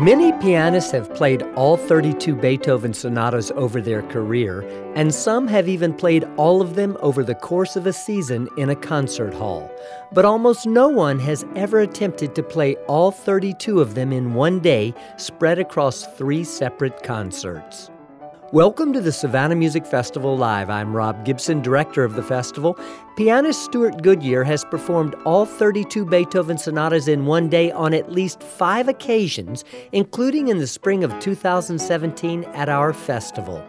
Many pianists have played all 32 Beethoven sonatas over their career, and some have even played all of them over the course of a season in a concert hall. But almost no one has ever attempted to play all 32 of them in one day, spread across three separate concerts. Welcome to the Savannah Music Festival Live. I'm Rob Gibson, director of the festival. Pianist Stewart Goodyear has performed all 32 Beethoven sonatas in one day on at least five occasions, including in the spring of 2017 at our festival.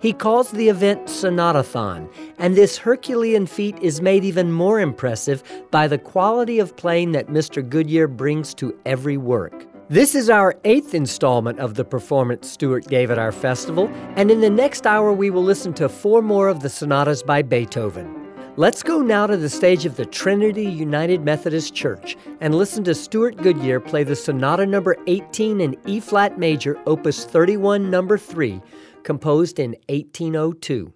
He calls the event Sonatathon, and this Herculean feat is made even more impressive by the quality of playing that Mr. Goodyear brings to every work. This is our eighth installment of the performance Stewart gave at our festival, and in the next hour we will listen to four more of the sonatas by Beethoven. Let's go now to the stage of the Trinity United Methodist Church and listen to Stewart Goodyear play the Sonata number 18 in E flat major, opus 31, number 3, composed in 1802.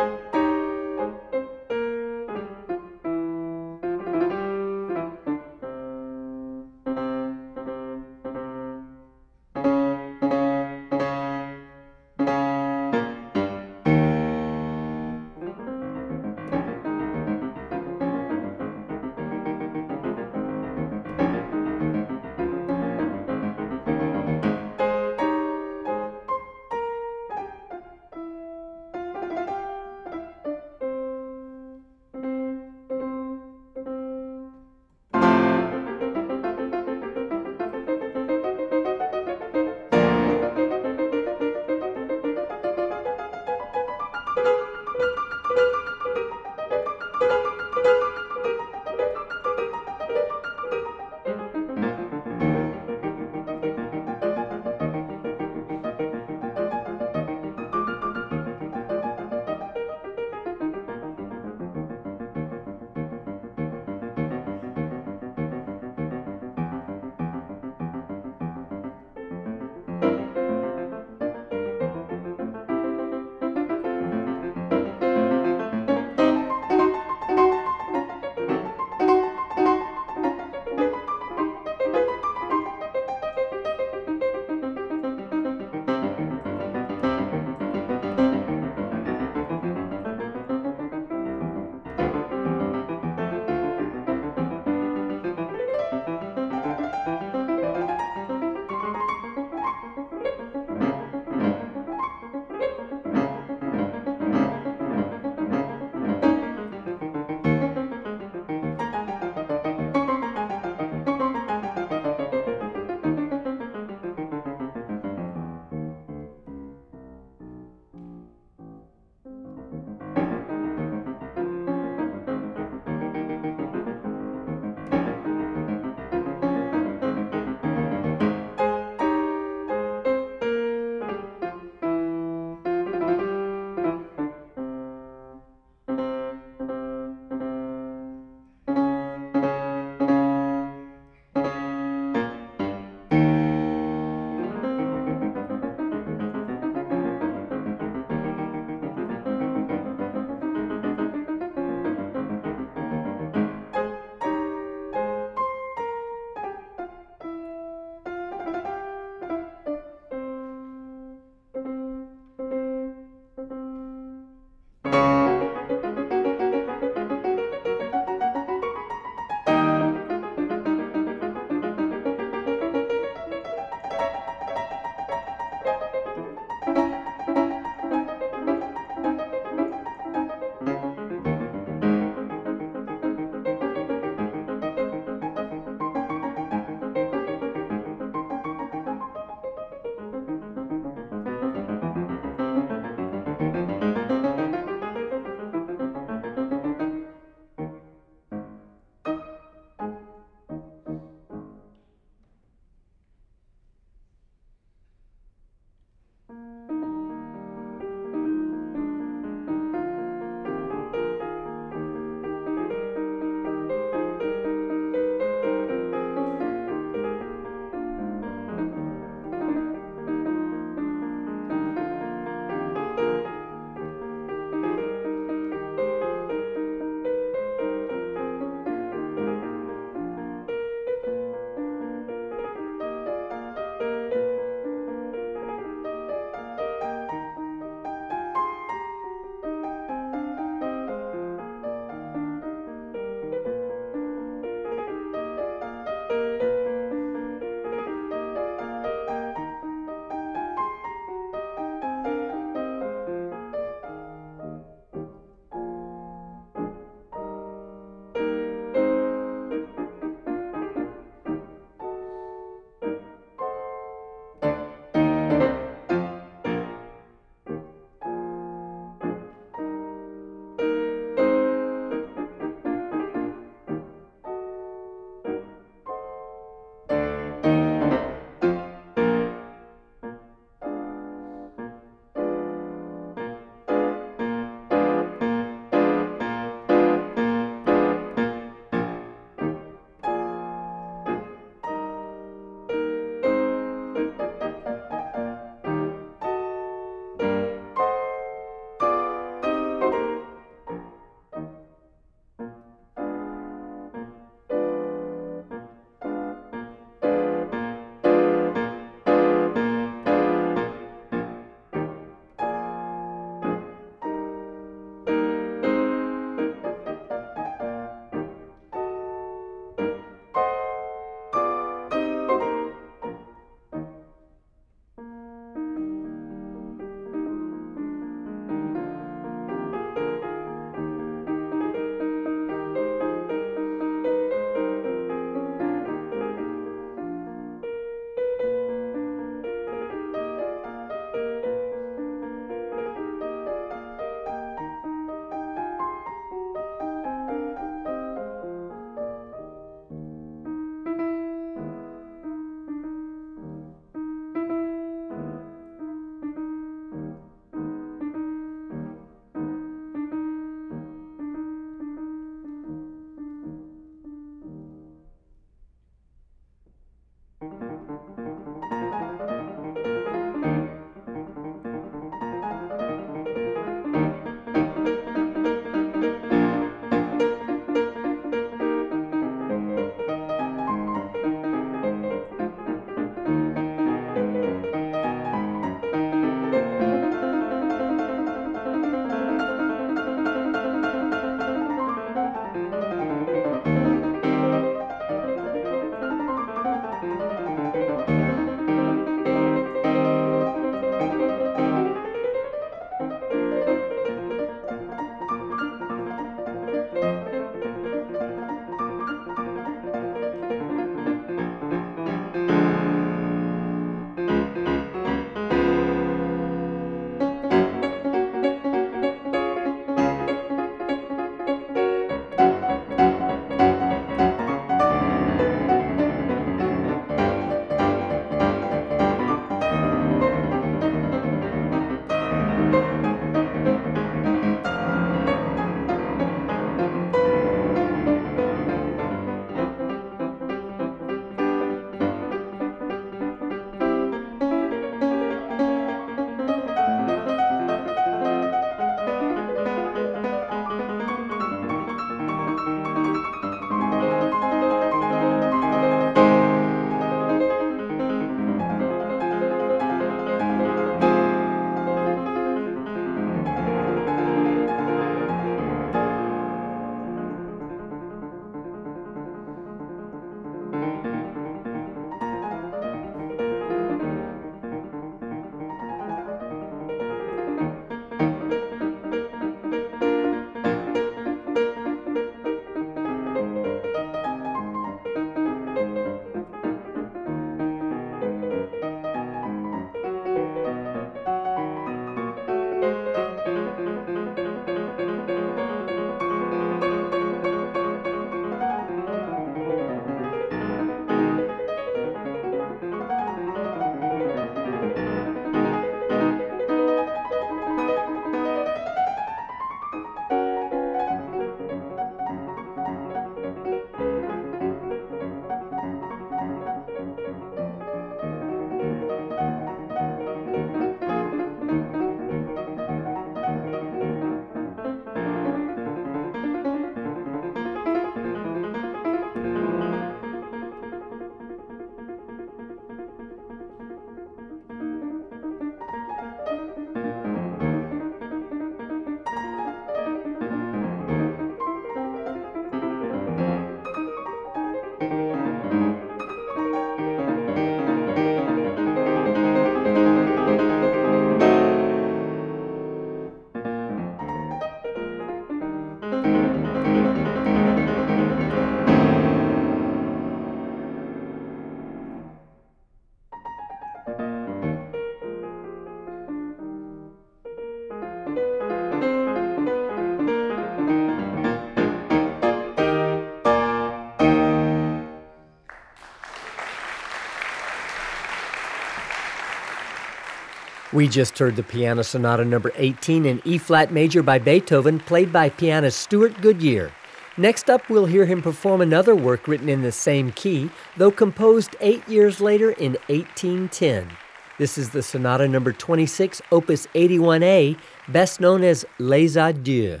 We just heard the Piano Sonata number 18 in E flat major by Beethoven, played by pianist Stewart Goodyear. Next up, we'll hear him perform another work written in the same key, though composed eight years later in 1810. This is the Sonata number 26, opus 81A, best known as Les Adieux.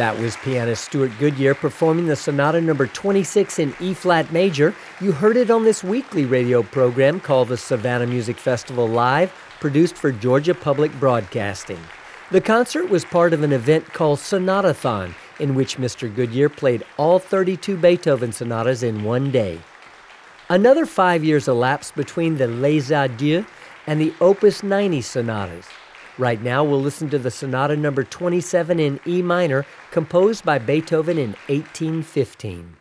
That was pianist Stewart Goodyear performing the Sonata number 26 in E flat major. You heard it on this weekly radio program called the Savannah Music Festival Live, produced for Georgia Public Broadcasting. The concert was part of an event called Sonatathon, in which Mr. Goodyear played all 32 Beethoven sonatas in one day. Another five years elapsed between the Les Adieux and the Opus 90 sonatas. Right now, we'll listen to the sonata number 27 in E minor, composed by Beethoven in 1815.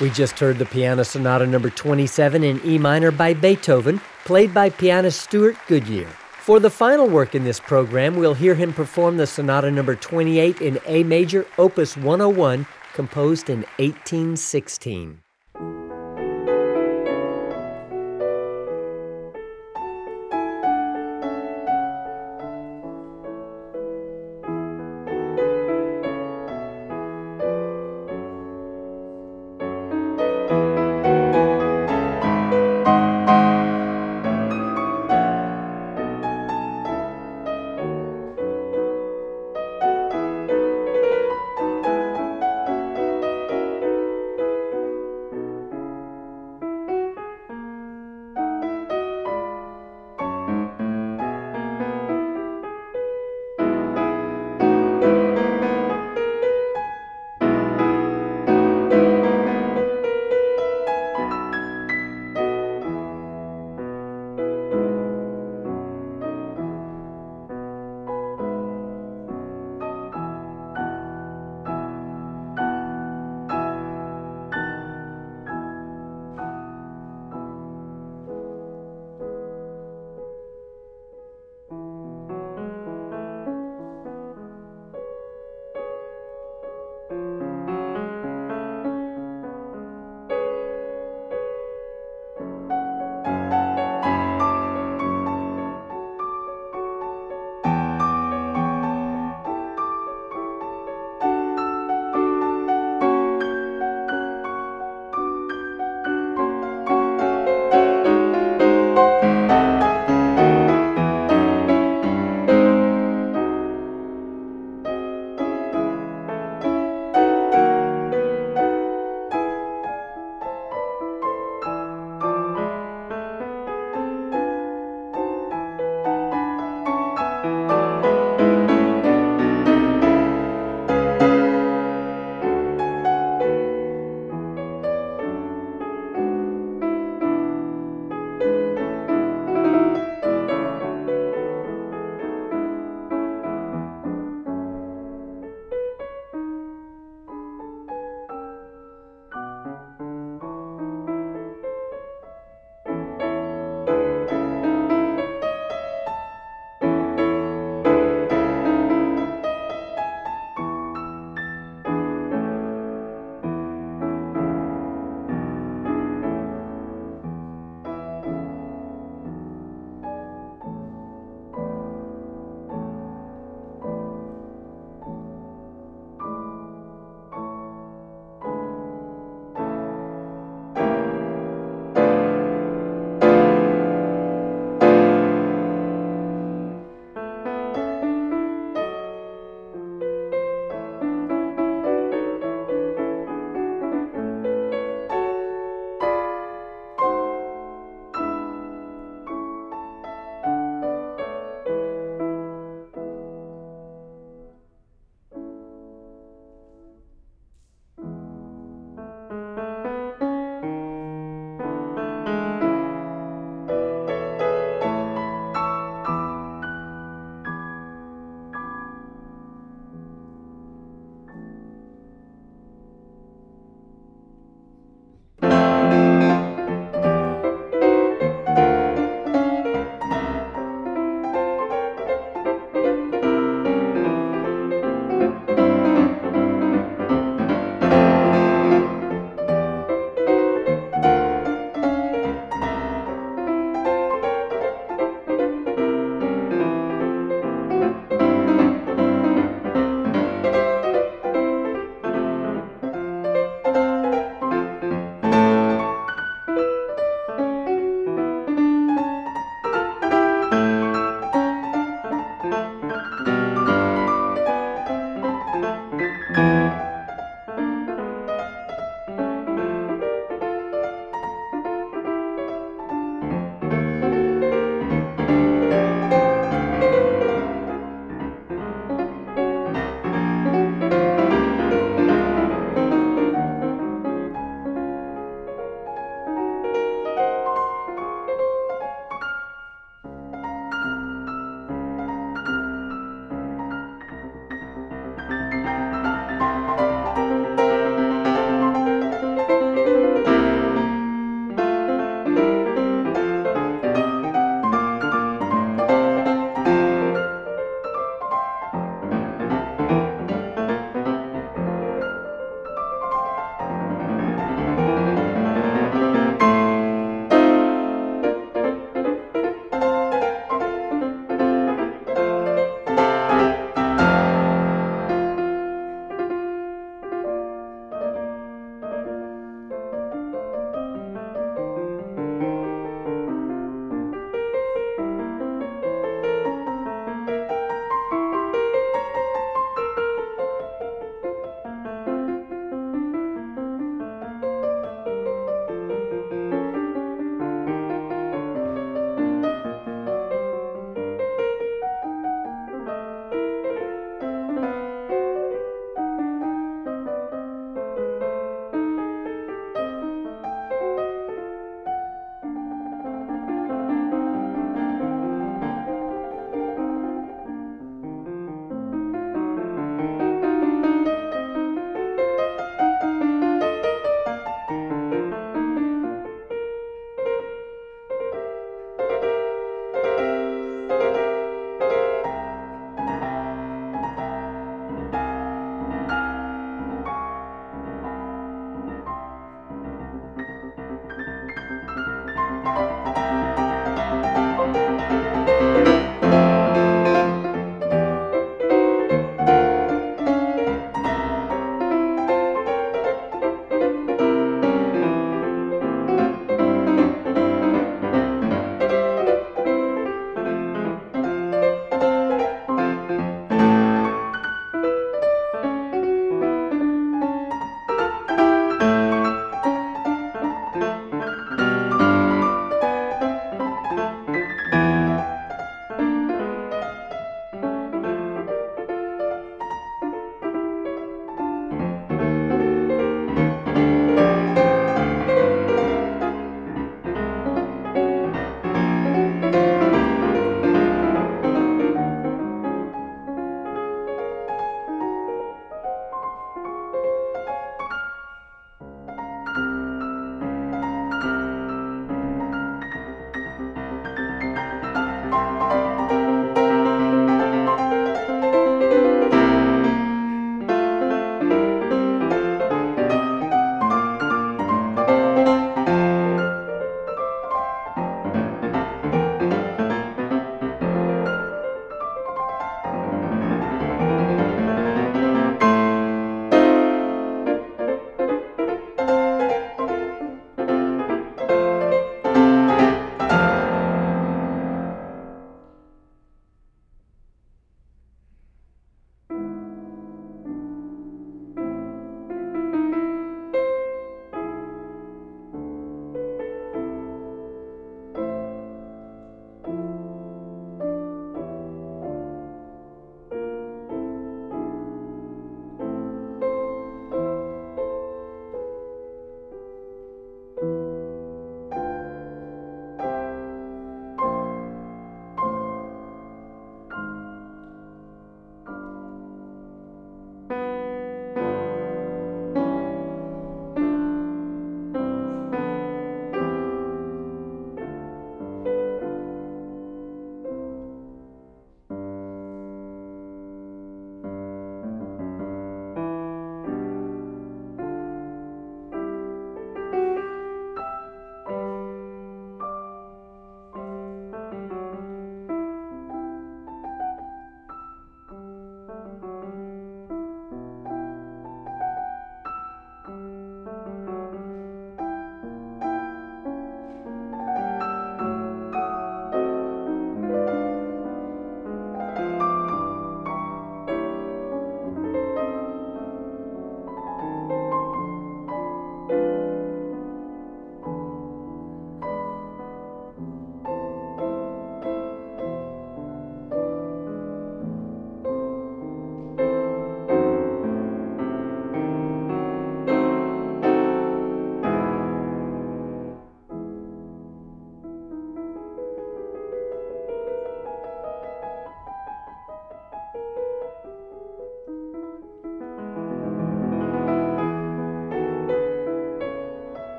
We just heard the Piano Sonata number 27 in E minor by Beethoven, played by pianist Stewart Goodyear. For the final work in this program, we'll hear him perform the Sonata number 28 in A major, opus 101, composed in 1816.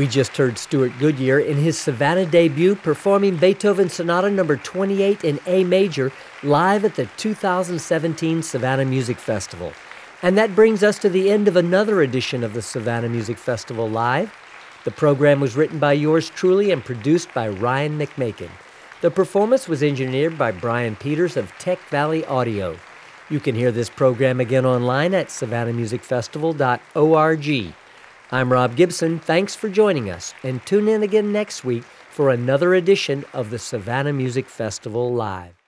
We just heard Stewart Goodyear in his Savannah debut performing Beethoven Sonata number 28 in A major live at the 2017 Savannah Music Festival. And that brings us to the end of another edition of the Savannah Music Festival Live. The program was written by yours truly and produced by Ryan McMakin. The performance was engineered by Brian Peters of Tech Valley Audio. You can hear this program again online at savannahmusicfestival.org. I'm Rob Gibson. Thanks for joining us, and tune in again next week for another edition of the Savannah Music Festival Live.